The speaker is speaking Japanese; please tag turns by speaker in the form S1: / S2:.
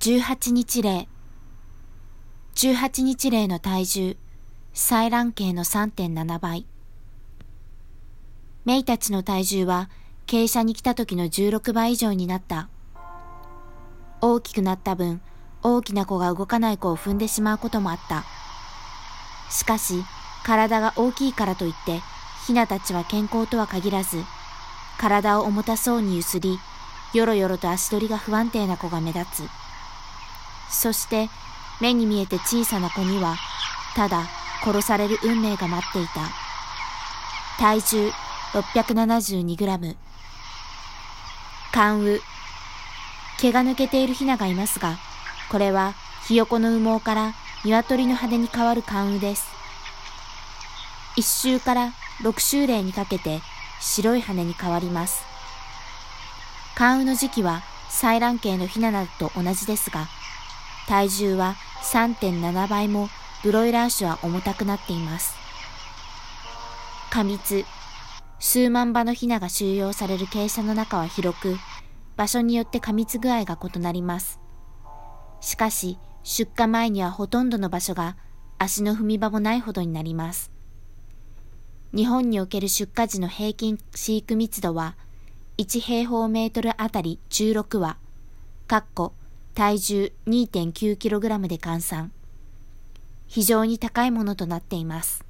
S1: 18日例18日例の体重採卵系の3.7倍。メイたちの体重は傾斜に来た時の16倍以上になった。大きくなった分大きな子が動かない子を踏んでしまうこともあった。しかし体が大きいからといってヒナたちは健康とは限らず体を重たそうにゆすりよろよろと足取りが不安定な子が目立つ。そして目に見えて小さな子にはただ殺される運命が待っていた。体重 672g 関羽。毛が抜けているヒナがいますがこれはひよこの羽毛から鶏の羽に変わる関羽です。一週から六週例にかけて白い羽に変わります。関羽の時期は採卵系のヒナなどと同じですが体重は3.7倍もブロイラー種は重たくなっています。過密、数万羽のヒナが収容される傾斜の中は広く、場所によって過密具合が異なります。しかし、出荷前にはほとんどの場所が足の踏み場もないほどになります。日本における出荷時の平均飼育密度は、1平方メートルあたり16羽、かっこ体重 2.9kg で換算。非常に高いものとなっています。